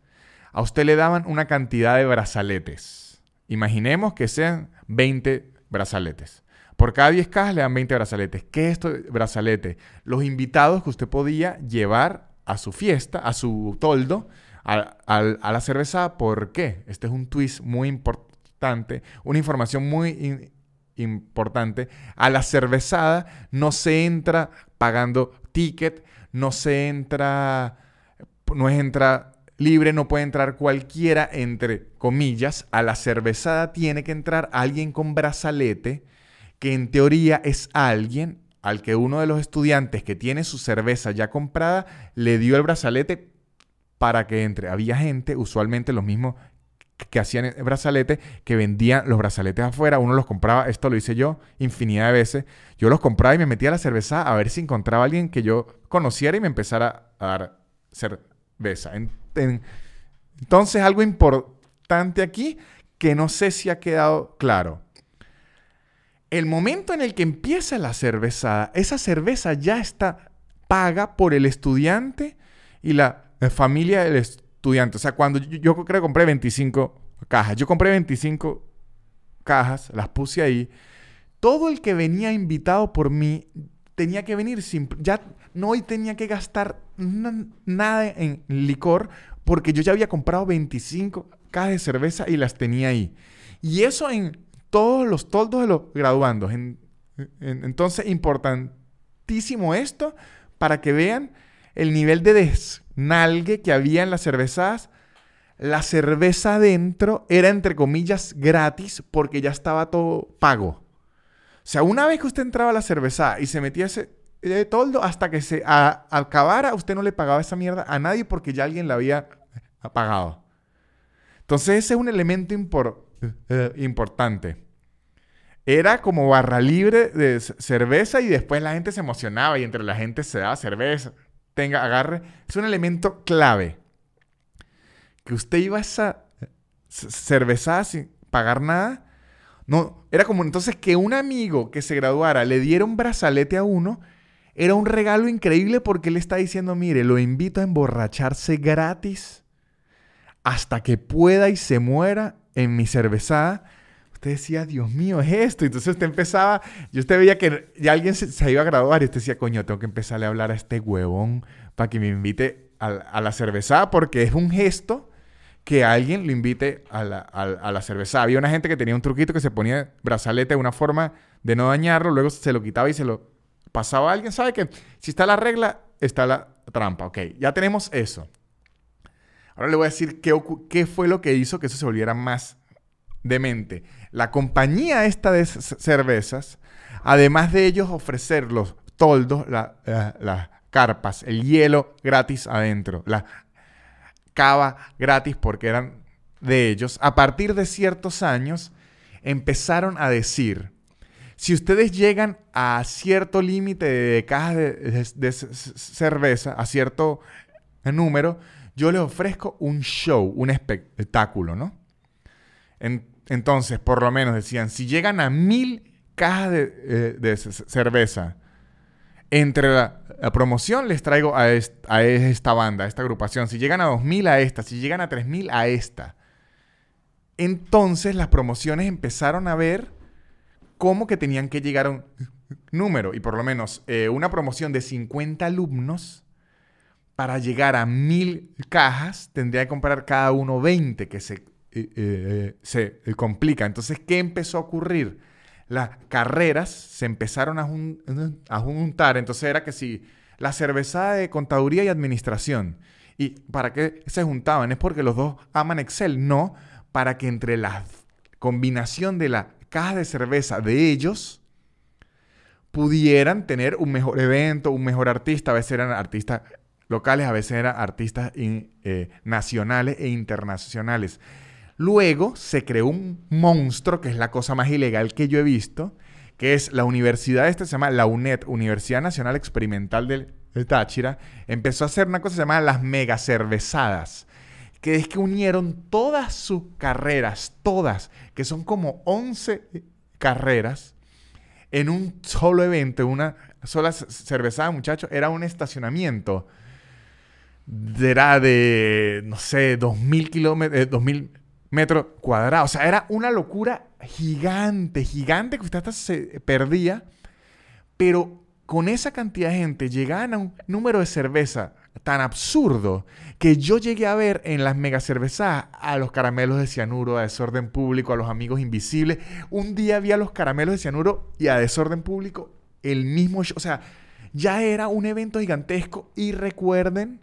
a usted le daban una cantidad de brazaletes. Imaginemos que sean 20 brazaletes. Por cada 10 cajas le dan 20 brazaletes. ¿Qué es esto de brazalete? Los invitados que usted podía llevar a su fiesta, a su toldo, a, la cerveza. ¿Por qué? Este es un twist muy importante, una información muy importante. A la cervezada no se entra pagando ticket, no se entra, no es entra libre, no puede entrar cualquiera, entre comillas, a la cervezada tiene que entrar alguien con brazalete, que en teoría es alguien al que uno de los estudiantes que tiene su cerveza ya comprada le dio el brazalete para que entre. Había gente, usualmente los mismos que hacían el brazalete, que vendían los brazaletes afuera, uno los compraba, esto lo hice yo infinidad de veces, yo los compraba y me metía a la cerveza a ver si encontraba a alguien que yo conociera y me empezara a dar cerveza. entonces, algo importante aquí que no sé si ha quedado claro. El momento en el que empieza la cervezada, esa cerveza ya está paga por el estudiante y la familia del estudiante estudiante. O sea, cuando yo, creo que compré 25 cajas, yo compré 25 cajas, las puse ahí. Todo el que venía invitado por mí tenía que venir sin... Ya no hoy tenía que gastar nada en licor porque yo ya había comprado 25 cajas de cerveza y las tenía ahí. Y eso en todos los toldos de los graduandos. entonces, importantísimo esto para que vean el nivel de desnalgue que había en las cervezas, la cerveza adentro era entre comillas gratis porque ya estaba todo pago. O sea, una vez que usted entraba a la cerveza y se metía ese eh, toldo hasta que se acabara, usted no le pagaba esa mierda a nadie porque ya alguien la había pagado. Entonces ese es un elemento eh, importante. Era como barra libre de cerveza y después la gente se emocionaba y entre la gente se daba cerveza tenga, agarre, es un elemento clave. Que usted iba a esa cervezada sin pagar nada, No, era como entonces que un amigo que se graduara le diera un brazalete a uno, era un regalo increíble porque él está diciendo, mire, lo invito a emborracharse gratis hasta que pueda y se muera en mi cervezada. Usted decía, Dios mío, es esto. Entonces usted empezaba, yo usted veía que ya alguien se, iba a graduar y usted decía, coño, tengo que empezarle a hablar a este huevón para que me invite a, la cervezada porque es un gesto que alguien lo invite a la, a. Había una gente que tenía un truquito que se ponía brazalete de una forma de no dañarlo, luego se lo quitaba y se lo pasaba a alguien. ¿Sabe que si está la regla, está la trampa? Ok, ya tenemos eso. Ahora le voy a decir qué, qué fue lo que hizo que eso se volviera más demente. La compañía esta de cervezas, además de ellos ofrecer los toldos, las carpas, el hielo gratis adentro, la cava gratis porque eran de ellos, a partir de ciertos años empezaron a decir, si ustedes llegan a cierto límite de cajas de, cerveza, a cierto número, yo les ofrezco un show, un espectáculo, ¿no? Entonces, por lo menos decían, si llegan a mil cajas de, eh, cerveza entre la, promoción les traigo a, esta banda, a esta agrupación. Si llegan a 2.000 a esta, si llegan a 3.000 a esta. Entonces las promociones empezaron a ver cómo que tenían que llegar a un número. Y por lo menos eh, una promoción de 50 alumnos para llegar a 1.000 cajas tendría que comprar cada uno 20, que se, eh, se complica. Entonces, ¿qué empezó a ocurrir? las carreras se empezaron a, juntar. Entonces era que si la cerveza de contaduría y administración. ¿Y para qué se juntaban? ¿Es porque los dos aman Excel? No, para que entre la combinación de la caja de cerveza de ellos pudieran tener un mejor evento, un mejor artista. A veces eran artistas locales, a veces eran artistas eh, nacionales e internacionales. Luego se creó un monstruo, que es la cosa más ilegal que yo he visto, que es la universidad, esta se llama la UNED, Universidad Nacional Experimental del, Táchira, empezó a hacer una cosa que se llama las mega cervezadas, que es que unieron todas sus carreras, todas, que son como 11 carreras, en un solo evento, una sola cervezada, muchachos, era un estacionamiento. Era de, no sé, 2.000 kilómetros, 2.000 metros cuadrados. O sea, era una locura gigante, gigante que usted hasta se perdía. Pero con esa cantidad de gente llegaban a un número de cerveza tan absurdo que yo llegué a ver en las mega cervezas a los caramelos de cianuro, a desorden público, a los amigos invisibles. Un día vi a los caramelos de cianuro y a desorden público el mismo show. O sea, ya era un evento gigantesco y recuerden,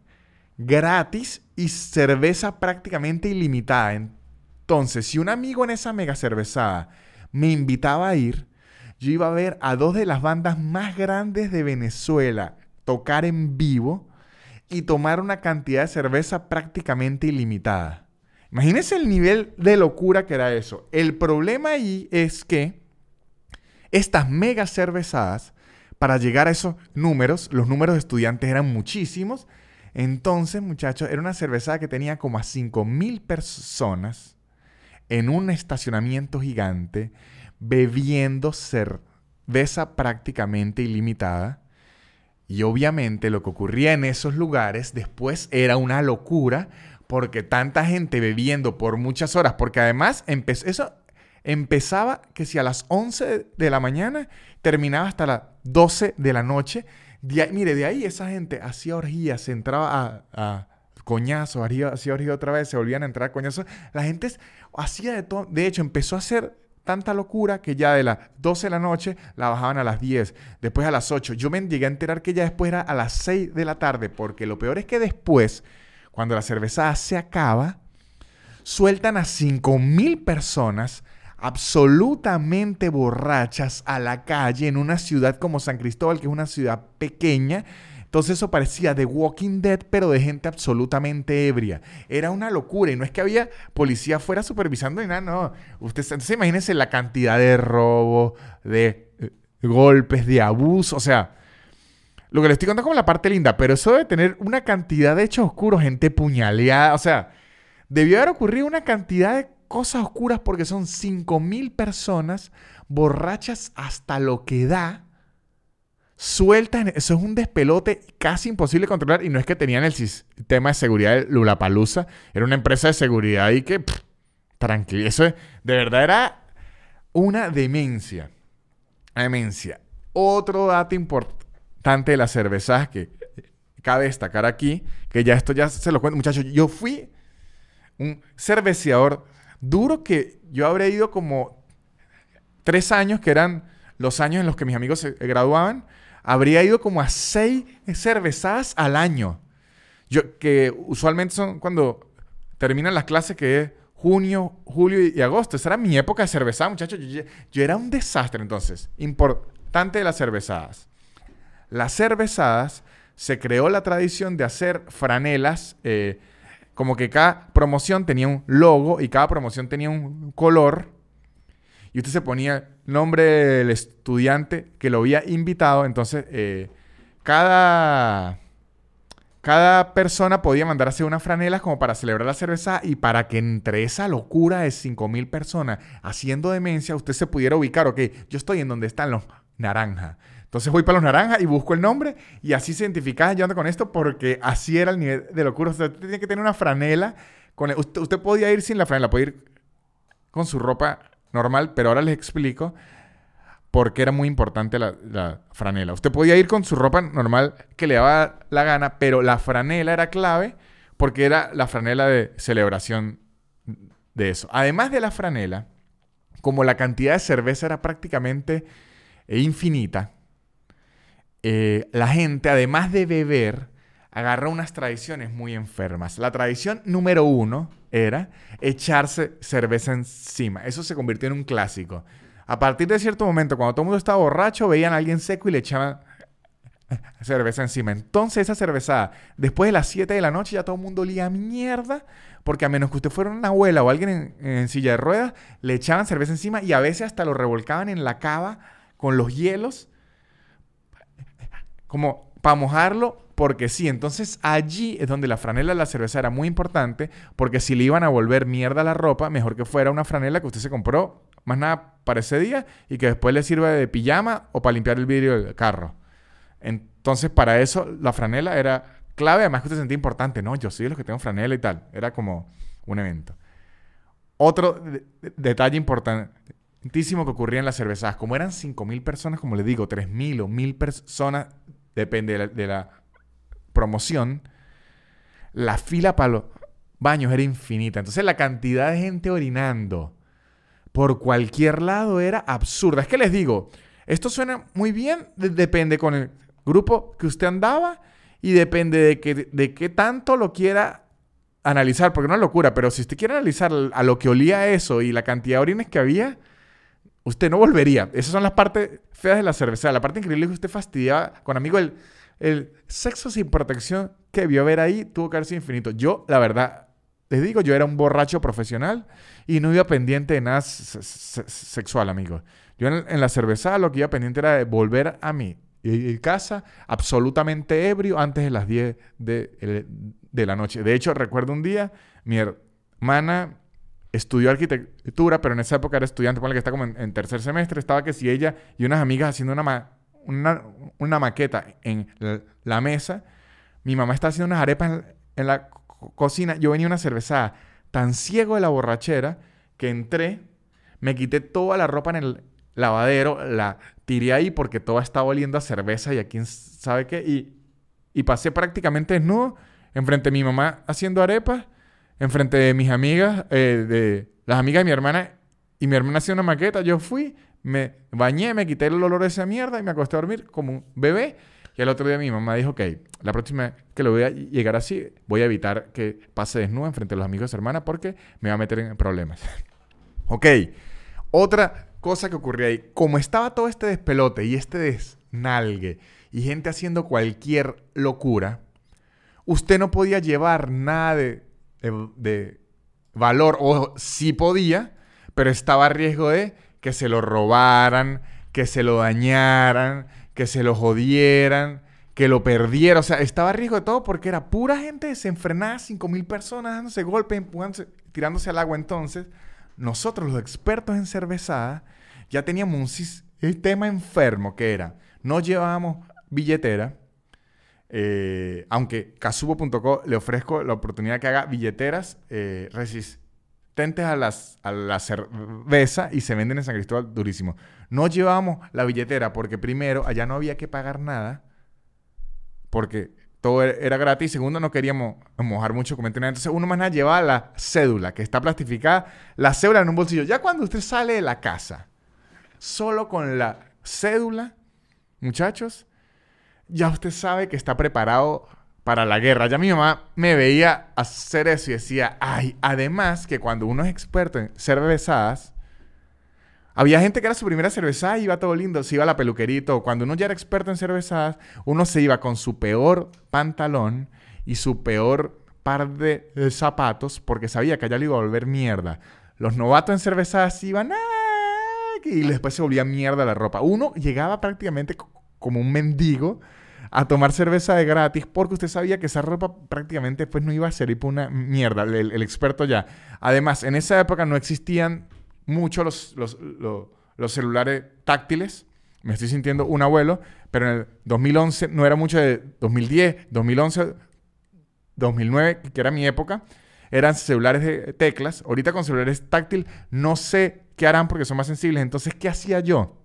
gratis y cerveza prácticamente ilimitada. Entonces, si un amigo en esa mega cervezada me invitaba a ir, yo iba a ver a dos de las bandas más grandes de Venezuela tocar en vivo y tomar una cantidad de cerveza prácticamente ilimitada. Imagínense el nivel de locura que era eso. El problema ahí es que estas mega cervezadas, para llegar a esos números, los números de estudiantes eran muchísimos. Entonces, muchachos, era una cervezada que tenía como a 5.000 personas en un estacionamiento gigante bebiendo cerveza prácticamente ilimitada. Y obviamente lo que ocurría en esos lugares después era una locura porque tanta gente bebiendo por muchas horas, porque además eso empezaba que si a las 11 de la mañana terminaba hasta las 12 de la noche. mire, de ahí esa gente hacía orgías, se entraba a, coñazos, hacía orgía otra vez, se volvían a entrar a coñazos. La gente hacía de todo. De hecho, empezó a hacer tanta locura que ya de las 12 de la noche la bajaban a las 10, después a las 8. Yo me llegué a enterar que ya después era a las 6 de la tarde, porque lo peor es que después, cuando la cerveza se acaba, sueltan a 5.000 personas absolutamente borrachas a la calle en una ciudad como San Cristóbal, que es una ciudad pequeña, entonces eso parecía The Walking Dead, pero de gente absolutamente ebria. Era una locura y no es que había policía afuera supervisando ni nada, no. Usted, entonces imagínense la cantidad de robo, de eh, golpes, de abuso, o sea... Lo que le estoy contando como la parte linda, pero eso debe tener una cantidad de hechos oscuros, gente puñaleada, o sea, debió haber ocurrido una cantidad de cosas oscuras porque son 5.000 personas borrachas hasta lo que da, sueltas. Eso es un despelote casi imposible de controlar. Y no es que tenían el sistema de seguridad de Lulapalusa, era una empresa de seguridad y que, tranquilo, eso de verdad era una demencia. Demencia. Otro dato importante de las cervezas que cabe destacar aquí, que ya esto ya se lo cuento, muchachos. Yo fui un cerveceador duro que yo habría ido como tres años, que eran los años en los que mis amigos se graduaban, habría ido como a seis cervezadas al año. Yo, que usualmente son cuando terminan las clases, que es junio, julio y agosto. Esa era mi época de cervezada, muchachos. Yo, era un desastre entonces. Importante las cervezadas. Las cervezadas se creó la tradición de hacer franelas, eh, como que cada promoción tenía un logo y cada promoción tenía un color. Y usted se ponía nombre del estudiante que lo había invitado. Entonces, eh, cada cada persona podía mandarse unas franelas como para celebrar la cerveza y para que entre esa locura de 5.000 personas haciendo demencia, usted se pudiera ubicar, ok, yo estoy en donde están los naranjas. Entonces voy para los naranjas y busco el nombre y así se identificaba yo ando con esto porque así era el nivel de locura. Usted tenía que tener una franela. Con usted, usted podía ir sin la franela, podía ir con su ropa normal, pero ahora les explico porque era muy importante la, franela. Usted podía ir con su ropa normal que le daba la gana, pero la franela era clave porque era la franela de celebración de eso. Además de la franela, como la cantidad de cerveza era prácticamente infinita, eh, la gente, además de beber, agarró unas tradiciones muy enfermas. La tradición número uno era echarse cerveza encima. Eso se convirtió en un clásico. A partir de cierto momento, cuando todo el mundo estaba borracho, veían a alguien seco y le echaban *laughs* cerveza encima. Entonces esa cerveza, después de las 7 de la noche, ya todo el mundo olía mierda, porque a menos que usted fuera una abuela o alguien en, silla de ruedas, le echaban cerveza encima y a veces hasta lo revolcaban en la cava con los hielos, como para mojarlo, porque sí. Entonces allí es donde la franela de la cerveza era muy importante, porque si le iban a volver mierda a la ropa, mejor que fuera una franela que usted se compró más nada para ese día y que después le sirva de pijama o para limpiar el vidrio del carro. Entonces, para eso la franela era clave, además que usted sentía importante, ¿no? Yo soy de los que tengo franela y tal. Era como un evento. Otro detalle importantísimo que ocurría en las cervezas, como eran 5.000 personas, como les digo, 3.000 o 1.000 personas, depende de la, promoción, la fila para los baños era infinita. Entonces, la cantidad de gente orinando por cualquier lado era absurda. Es que les digo, esto suena muy bien, depende con el grupo que usted andaba y depende de, de qué tanto lo quiera analizar, porque no es locura, pero si usted quiere analizar a lo que olía eso y la cantidad de orines que había, usted no volvería. Esas son las partes feas de la cerveza. La parte increíble es que usted fastidiaba con amigo el, sexo sin protección que vio ver ahí tuvo que haber infinito. Yo, la verdad, les digo, yo era un borracho profesional y no iba pendiente de nada sexual, amigos. Yo en, la cerveza lo que iba pendiente era de volver a mi casa absolutamente ebrio antes de las 10 de, la noche. De hecho, recuerdo un día, mi hermana estudió arquitectura, pero en esa época era estudiante, ponle que está como en, tercer semestre, estaba que si ella y unas amigas haciendo una, una, maqueta en la, mesa, mi mamá está haciendo unas arepas en la cocina, yo venía una cerveza tan ciego de la borrachera que entré, me quité toda la ropa en el lavadero, la tiré ahí porque todo estaba oliendo a cerveza y a quién sabe qué, y, y pasé prácticamente desnudo enfrente de mi mamá haciendo arepas, enfrente de mis amigas, eh, de las amigas de mi hermana, y mi hermana hacía una maqueta, yo fui, me bañé, me quité el olor de esa mierda y me acosté a dormir como un bebé. Y el otro día mi mamá dijo, ok, la próxima que lo voy a llegar así, voy a evitar que pase desnudo enfrente de los amigos de su hermana porque me va a meter en problemas. *laughs* ok, otra cosa que ocurrió ahí, como estaba todo este despelote y este desnalgue y gente haciendo cualquier locura, usted no podía llevar nada de, de valor, o sí podía, pero estaba a riesgo de que se lo robaran, que se lo dañaran, que se lo jodieran, que lo perdiera. O sea, estaba a riesgo de todo porque era pura gente desenfrenada, 5 mil personas dándose golpes, tirándose al agua. Entonces, nosotros los expertos en cervezada ya teníamos un sistema enfermo que era, no llevábamos billetera, eh, aunque casubo.co le ofrezco la oportunidad que haga billeteras eh, resistentes a, las, a la cerveza y se venden en San Cristóbal durísimo. No llevábamos la billetera porque primero allá no había que pagar nada porque todo e-, era gratis. Segundo, no queríamos mojar mucho comentario. Entonces, uno más nada llevaba la cédula, que está plastificada, la cédula en un bolsillo. Ya cuando usted sale de la casa, solo con la cédula, muchachos, ya usted sabe que está preparado para la guerra. Ya mi mamá me veía hacer eso y decía, ay, además que cuando uno es experto en cervezadas, había gente que era su primera cerveza y iba todo lindo, se iba a la peluquerita. Cuando uno ya era experto en cervezadas, uno se iba con su peor pantalón y su peor par de zapatos porque sabía que allá le iba a volver mierda. Los novatos en cervezadas iban y después se volvía mierda la ropa. Uno llegaba prácticamente como un mendigo a tomar cerveza de gratis porque usted sabía que esa ropa prácticamente pues no iba a ser una mierda, el experto ya. Además, en esa época no existían mucho los, los, celulares táctiles. Me estoy sintiendo un abuelo, pero en el 2011 no era mucho de 2010, 2011, 2009, que era mi época. Eran celulares de teclas. Ahorita con celulares táctiles no sé qué harán porque son más sensibles. Entonces, ¿qué hacía yo?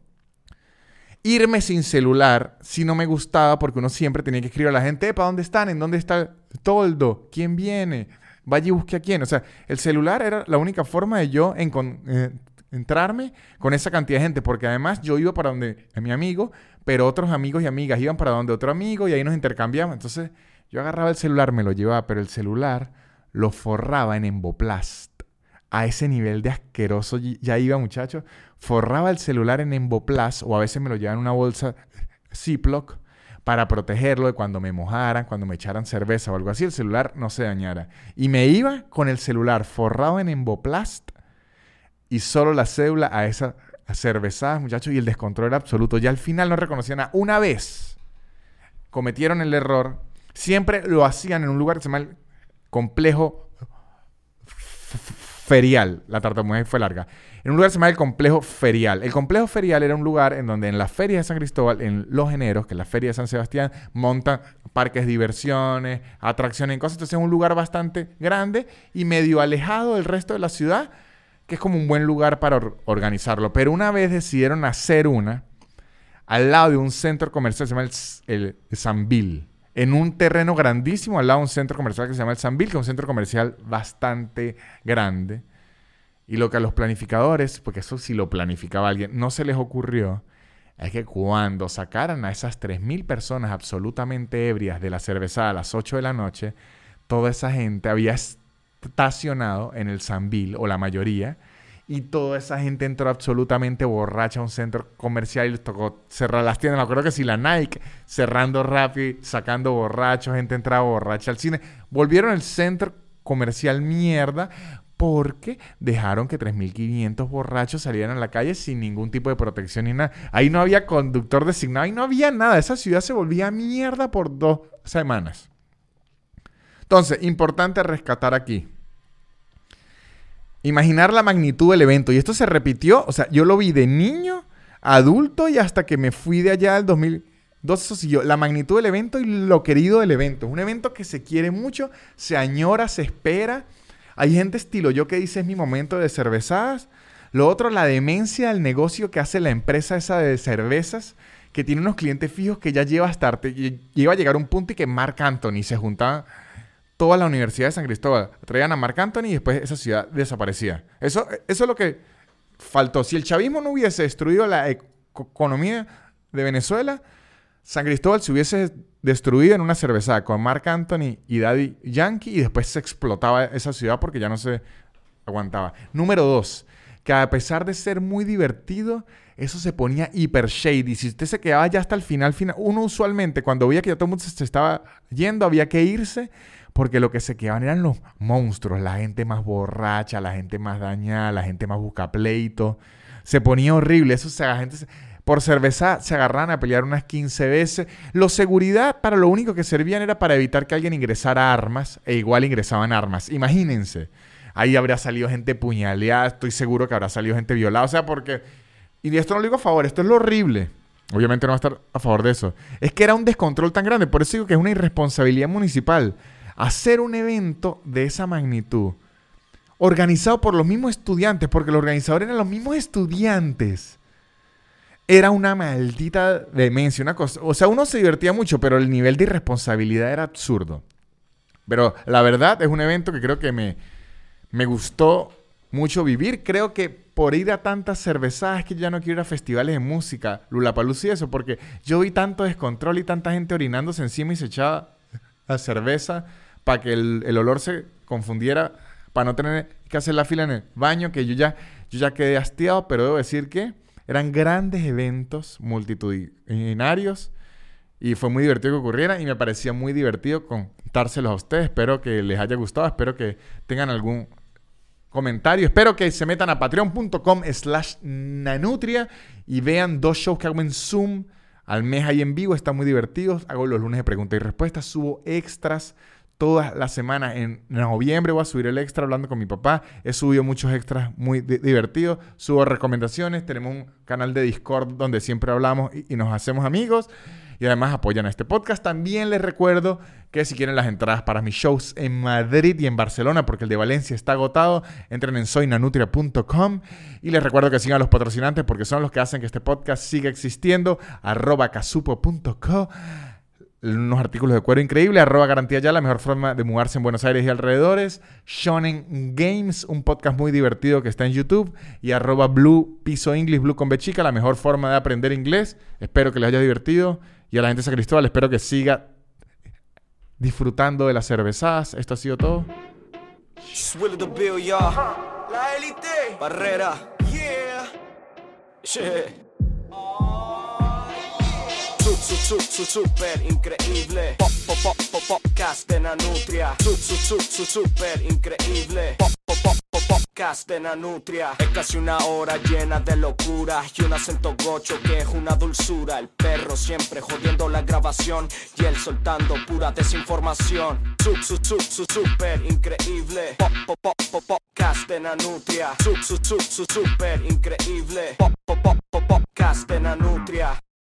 Irme sin celular si no me gustaba porque uno siempre tenía que escribir a la gente, ¿para dónde están? ¿En dónde está toldo? ¿Quién viene? vaya y busque a quién. O sea, el celular era la única forma de yo eh, entrarme con esa cantidad de gente, porque además yo iba para donde mi amigo, pero otros amigos y amigas iban para donde otro amigo y ahí nos intercambiamos. Entonces yo agarraba el celular, me lo llevaba, pero el celular lo forraba en emboplast. A ese nivel de asqueroso ya iba, muchachos. Forraba el celular en emboplast o a veces me lo llevaba en una bolsa Ziploc para protegerlo de cuando me mojaran, cuando me echaran cerveza o algo así, el celular no se dañara. Y me iba con el celular forrado en emboplast y solo la cédula a esas cervezadas, muchachos, y el descontrol era absoluto. Ya al final no reconocían nada. Una vez cometieron el error, siempre lo hacían en un lugar que se llama el complejo ferial. La tartamudez fue larga en un lugar que se llama el Complejo Ferial. El Complejo Ferial era un lugar en donde en la Feria de San Cristóbal, en los eneros, que es la Feria de San Sebastián, montan parques diversiones, atracciones cosas. Entonces es un lugar bastante grande y medio alejado del resto de la ciudad, que es como un buen lugar para organizarlo. Pero una vez decidieron hacer una al lado de un centro comercial se llama el, el en un terreno grandísimo al lado de un centro comercial que se llama el Sanville, que es un centro comercial bastante grande. Y lo que a los planificadores, porque eso sí lo planificaba alguien, no se les ocurrió, es que cuando sacaran a esas 3.000 personas absolutamente ebrias de la cerveza a las 8 de la noche, toda esa gente había estacionado en el Sambil, o la mayoría, y toda esa gente entró absolutamente borracha a un centro comercial y les tocó cerrar las tiendas. Me acuerdo que si la Nike cerrando rápido, sacando borrachos, gente entraba borracha al cine. Volvieron el centro comercial mierda porque dejaron que 3.500 borrachos salieran a la calle sin ningún tipo de protección ni nada. Ahí no había conductor designado, ahí no había nada. Esa ciudad se volvía mierda por dos semanas. Entonces, importante rescatar aquí. Imaginar la magnitud del evento. Y esto se repitió, o sea, yo lo vi de niño, adulto y hasta que me fui de allá al 2002. Eso siguió. La magnitud del evento y lo querido del evento. Es un evento que se quiere mucho, se añora, se espera hay gente estilo yo que dice es mi momento de cervezadas. Lo otro, la demencia del negocio que hace la empresa esa de cervezas, que tiene unos clientes fijos que ya lleva hasta... A llegar un punto y que Mark Anthony se juntaba toda la Universidad de San Cristóbal. Traían a Mark Anthony y después esa ciudad desaparecía. Eso, eso es lo que faltó. Si el chavismo no hubiese destruido la economía de Venezuela, San Cristóbal se hubiese destruido en una cerveza con Mark Anthony y Daddy Yankee y después se explotaba esa ciudad porque ya no se aguantaba. Número dos, que a pesar de ser muy divertido, eso se ponía hiper shady. Si usted se quedaba ya hasta el final, final, uno usualmente cuando veía que ya todo el mundo se estaba yendo, había que irse porque lo que se quedaban eran los monstruos, la gente más borracha, la gente más dañada, la gente más busca pleito. Se ponía horrible, eso se, la gente se, por cerveza se agarran a pelear unas 15 veces. Los seguridad para lo único que servían era para evitar que alguien ingresara armas e igual ingresaban armas. Imagínense. ahí habría salido gente puñaleada, estoy seguro que habrá salido gente violada, o sea, porque... Y esto no lo digo a favor, esto es lo horrible. Obviamente no va a estar a favor de eso. Es que era un descontrol tan grande, por eso digo que es una irresponsabilidad municipal hacer un evento de esa magnitud organizado por los mismos estudiantes, porque los organizadores eran los mismos estudiantes. Era una maldita demencia, una cosa. O sea, uno se divertía mucho, pero el nivel de irresponsabilidad era absurdo. Pero la verdad es un evento que creo que me, me gustó mucho vivir. Creo que por ir a tantas cervezadas que ya no quiero ir a festivales de música, Lulapalooza y eso, porque yo vi tanto descontrol y tanta gente orinándose encima y se echaba la cerveza para que el, el olor se confundiera para no tener que hacer la fila en el baño, que yo ya, yo ya quedé hastiado, pero debo decir que eran grandes eventos multitudinarios y fue muy divertido que ocurriera y me parecía muy divertido contárselos a ustedes. Espero que les haya gustado, espero que tengan algún comentario. Espero que se metan a patreon.com slash nanutria y vean dos shows que hago en Zoom al mes ahí en vivo. Están muy divertidos. Hago los lunes de preguntas y respuestas. Subo extras todas las semanas. En noviembre voy a subir el extra hablando con mi papá. He subido muchos extras muy divertidos. Subo recomendaciones. Tenemos un canal de Discord donde siempre hablamos y, nos hacemos amigos. Y además apoyan a este podcast. También les recuerdo que si quieren las entradas para mis shows en Madrid y en Barcelona, porque el de Valencia está agotado, entren en soynanutria.com. Y les recuerdo que sigan a los patrocinantes porque son los que hacen que este podcast siga existiendo. arroba casupo.co unos artículos de cuero increíbles. Arroba garantía ya, la mejor forma de mudarse en Buenos Aires y alrededores. Shonen Games, un podcast muy divertido que está en YouTube. Y arroba Blue Piso English, Blue con Bechica, la mejor forma de aprender inglés. Espero que les haya divertido. Y a la gente de San Cristóbal, espero que siga disfrutando de las cervezadas. Esto ha sido todo. La élite. Barrera. Yeah su, su, su, super increíble. Pop, pop, pop, pop, podcast de Nanutria. Su, su, su, su, super increíble. Pop, pop, pop, pop, podcast de Nanutria. Es casi una hora llena de locura y un acento gocho que es una dulzura. El perro siempre jodiendo la grabación y él soltando pura desinformación. Su, su, su, su, super increíble. Pop, pop, pop, pop, podcast de Nanutria. Su, su, su, su, super increíble. Pop, pop, pop, pop, podcast de Nanutria.